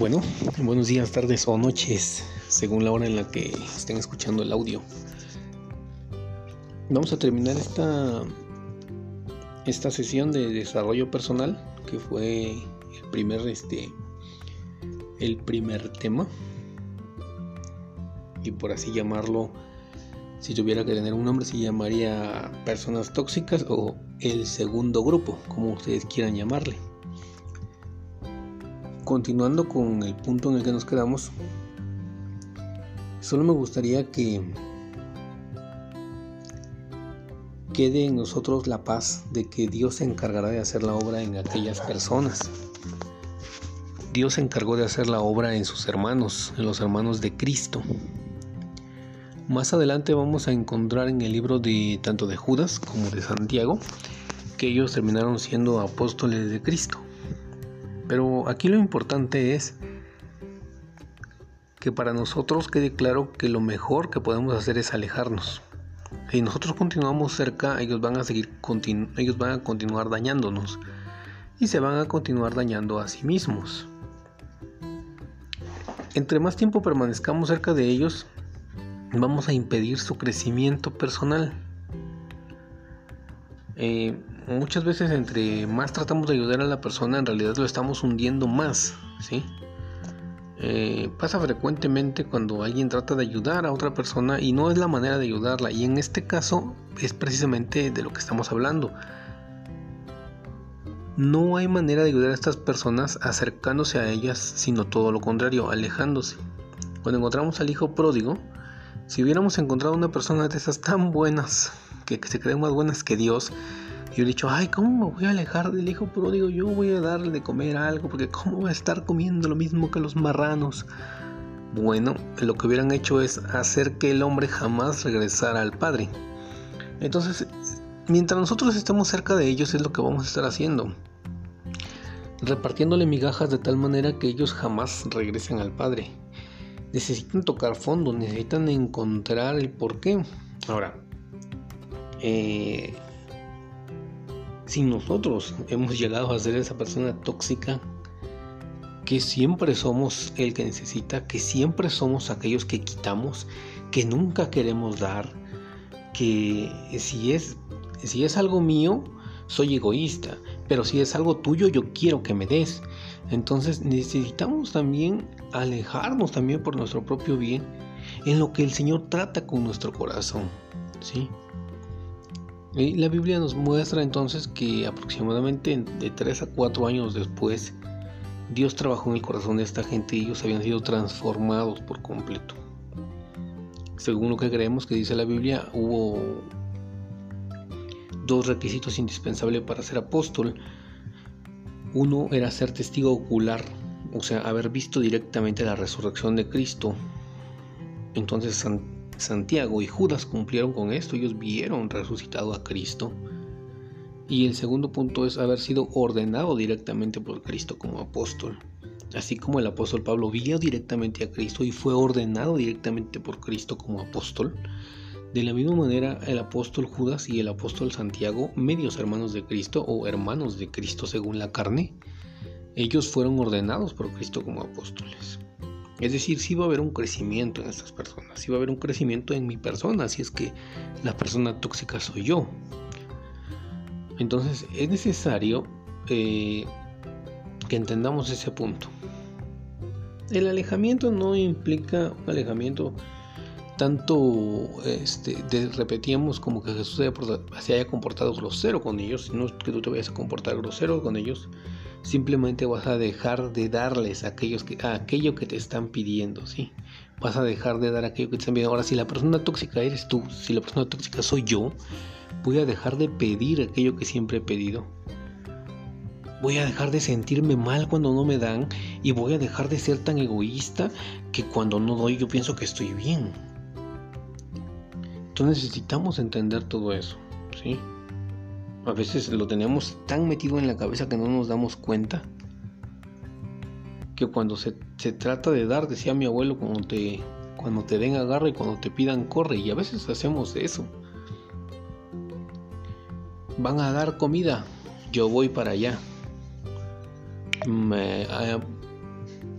Bueno, buenos días, tardes o noches, según la hora en la que estén escuchando el audio. Vamos a terminar esta, esta sesión de desarrollo personal, que fue el primer, este, el primer tema. Y por así llamarlo, si tuviera que tener un nombre, se llamaría personas tóxicas o el segundo grupo, como ustedes quieran llamarle continuando con el punto en el que nos quedamos, solo me gustaría que quede en nosotros la paz de que Dios se encargará de hacer la obra en aquellas personas. Dios se encargó de hacer la obra en sus hermanos, en los hermanos de Cristo. Más adelante vamos a encontrar en el libro de tanto de Judas como de Santiago que ellos terminaron siendo apóstoles de Cristo. Pero aquí lo importante es que para nosotros quede claro que lo mejor que podemos hacer es alejarnos. Si nosotros continuamos cerca, ellos van a seguir ellos van a continuar dañándonos y se van a continuar dañando a sí mismos. Entre más tiempo permanezcamos cerca de ellos, vamos a impedir su crecimiento personal. Eh, muchas veces entre más tratamos de ayudar a la persona, en realidad lo estamos hundiendo más, ¿sí? Eh, pasa frecuentemente cuando alguien trata de ayudar a otra persona y no es la manera de ayudarla. Y en este caso es precisamente de lo que estamos hablando. No hay manera de ayudar a estas personas acercándose a ellas, sino todo lo contrario, alejándose. Cuando encontramos al hijo pródigo, si hubiéramos encontrado una persona de esas tan buenas, que, se creen más buenas que Dios, y he dicho, ay, ¿cómo me voy a alejar del hijo pródigo? Yo voy a darle de comer algo, porque ¿cómo voy a estar comiendo lo mismo que los marranos? Bueno, lo que hubieran hecho es hacer que el hombre jamás regresara al Padre. Entonces, mientras nosotros estemos cerca de ellos es lo que vamos a estar haciendo. Repartiéndole migajas de tal manera que ellos jamás regresen al Padre. Necesitan tocar fondo, necesitan encontrar el porqué. Ahora, eh, si nosotros hemos llegado a ser esa persona tóxica, que siempre somos el que necesita, que siempre somos aquellos que quitamos, que nunca queremos dar, que si es, si es algo mío, soy egoísta, pero si es algo tuyo, yo quiero que me des. Entonces necesitamos también alejarnos también por nuestro propio bien en lo que el Señor trata con nuestro corazón. ¿sí? La Biblia nos muestra entonces que aproximadamente de 3 a 4 años después, Dios trabajó en el corazón de esta gente y ellos habían sido transformados por completo. Según lo que creemos que dice la Biblia, hubo dos requisitos indispensables para ser apóstol. Uno era ser testigo ocular, o sea, haber visto directamente la resurrección de Cristo. Entonces Santiago y Judas cumplieron con esto, ellos vieron resucitado a Cristo. Y el segundo punto es haber sido ordenado directamente por Cristo como apóstol. Así como el apóstol Pablo vio directamente a Cristo y fue ordenado directamente por Cristo como apóstol, de la misma manera el apóstol Judas y el apóstol Santiago, medios hermanos de Cristo o hermanos de Cristo según la carne, ellos fueron ordenados por Cristo como apóstoles. Es decir, sí va a haber un crecimiento en estas personas, sí va a haber un crecimiento en mi persona, si es que la persona tóxica soy yo. Entonces es necesario eh, que entendamos ese punto. El alejamiento no implica un alejamiento tanto este, repetíamos como que Jesús se haya comportado grosero con ellos, no que tú te vayas a comportar grosero con ellos, simplemente vas a dejar de darles a aquello que te están pidiendo, ¿sí? Vas a dejar de dar aquello que te están pidiendo. Ahora, si la persona tóxica eres tú, si la persona tóxica soy yo, voy a dejar de pedir aquello que siempre he pedido. Voy a dejar de sentirme mal cuando no me dan y voy a dejar de ser tan egoísta que cuando no doy yo pienso que estoy bien. Entonces necesitamos entender todo eso, ¿sí? A veces lo tenemos tan metido en la cabeza que no nos damos cuenta. Que cuando se, trata de dar, decía mi abuelo, cuando te, cuando te den agarra y cuando te pidan corre. Y a veces hacemos eso. Van a dar comida, yo voy para allá.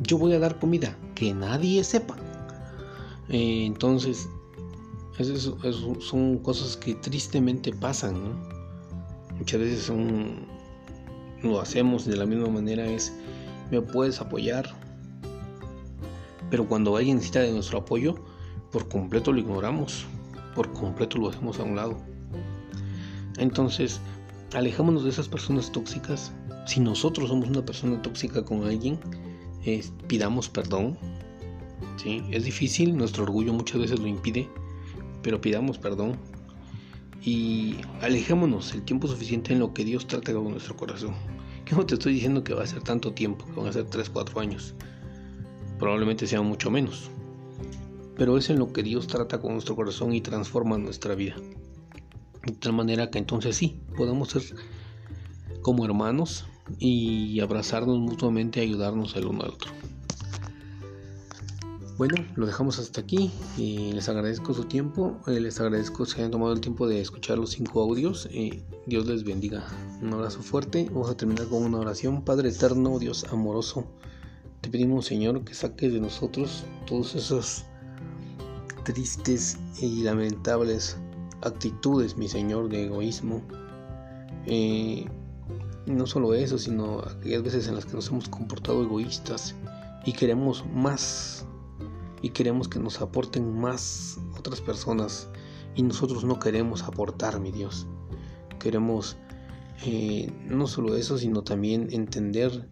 yo voy a dar comida, que nadie sepa. Eh, entonces, son cosas que tristemente pasan, Muchas veces lo hacemos de la misma manera, es, me puedes apoyar, pero cuando alguien necesita de nuestro apoyo, por completo lo ignoramos, por completo lo hacemos a un lado. Entonces, alejémonos de esas personas tóxicas. Si nosotros somos una persona tóxica con alguien, pidamos perdón. ¿sí? Es difícil, nuestro orgullo muchas veces lo impide, pero pidamos perdón. Y alejémonos el tiempo suficiente en lo que Dios trata con nuestro corazón. Que no te estoy diciendo que va a ser tanto tiempo, que van a ser 3, 4 años. Probablemente sea mucho menos. Pero es en lo que Dios trata con nuestro corazón y transforma nuestra vida. De tal manera que entonces sí, podemos ser como hermanos y abrazarnos mutuamente y ayudarnos el uno al otro. Bueno, lo dejamos hasta aquí y les agradezco su tiempo, eh, les agradezco que hayan tomado el tiempo de escuchar los cinco audios y Dios les bendiga. Un abrazo fuerte, vamos a terminar con una oración. Padre eterno, Dios amoroso, te pedimos Señor que saques de nosotros todos esos tristes y lamentables actitudes, mi Señor, de egoísmo. Eh, no solo eso, sino aquellas veces en las que nos hemos comportado egoístas y queremos más y queremos que nos aporten más otras personas y nosotros no queremos aportar, mi Dios. Queremos eh, no solo eso, sino también entender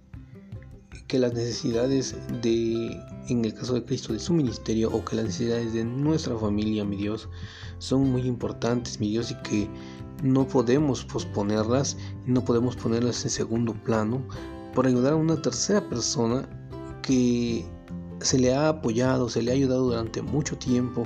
que las necesidades de, en el caso de Cristo, de su ministerio o que las necesidades de nuestra familia, mi Dios, son muy importantes, mi Dios, y que no podemos posponerlas, no podemos ponerlas en segundo plano por ayudar a una tercera persona que se le ha apoyado, se le ha ayudado durante mucho tiempo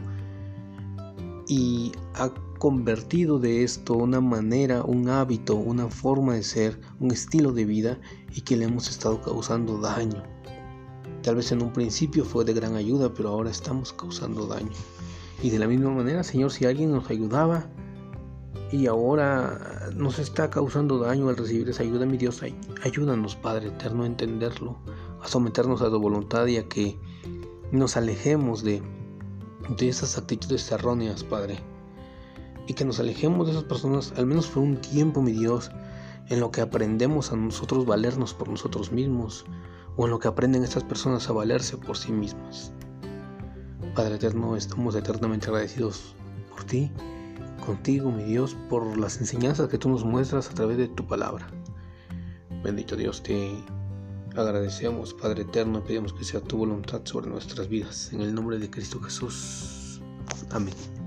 y ha convertido de esto una manera, un hábito, una forma de ser, un estilo de vida y que le hemos estado causando daño. Tal vez en un principio fue de gran ayuda, pero ahora estamos causando daño. Y de la misma manera, Señor, si alguien nos ayudaba y ahora nos está causando daño al recibir esa ayuda, mi Dios, ayúdanos, Padre Eterno, a entenderlo, a someternos a tu voluntad y a que nos alejemos de, de esas actitudes erróneas, Padre. Y que nos alejemos de esas personas, al menos por un tiempo, mi Dios, en lo que aprendemos a nosotros valernos por nosotros mismos, o en lo que aprenden estas personas a valerse por sí mismas. Padre eterno, estamos eternamente agradecidos por ti, contigo, mi Dios, por las enseñanzas que tú nos muestras a través de tu palabra. Bendito Dios, te agradecemos, Padre eterno, pedimos que sea tu voluntad sobre nuestras vidas. En el nombre de Cristo Jesús. Amén.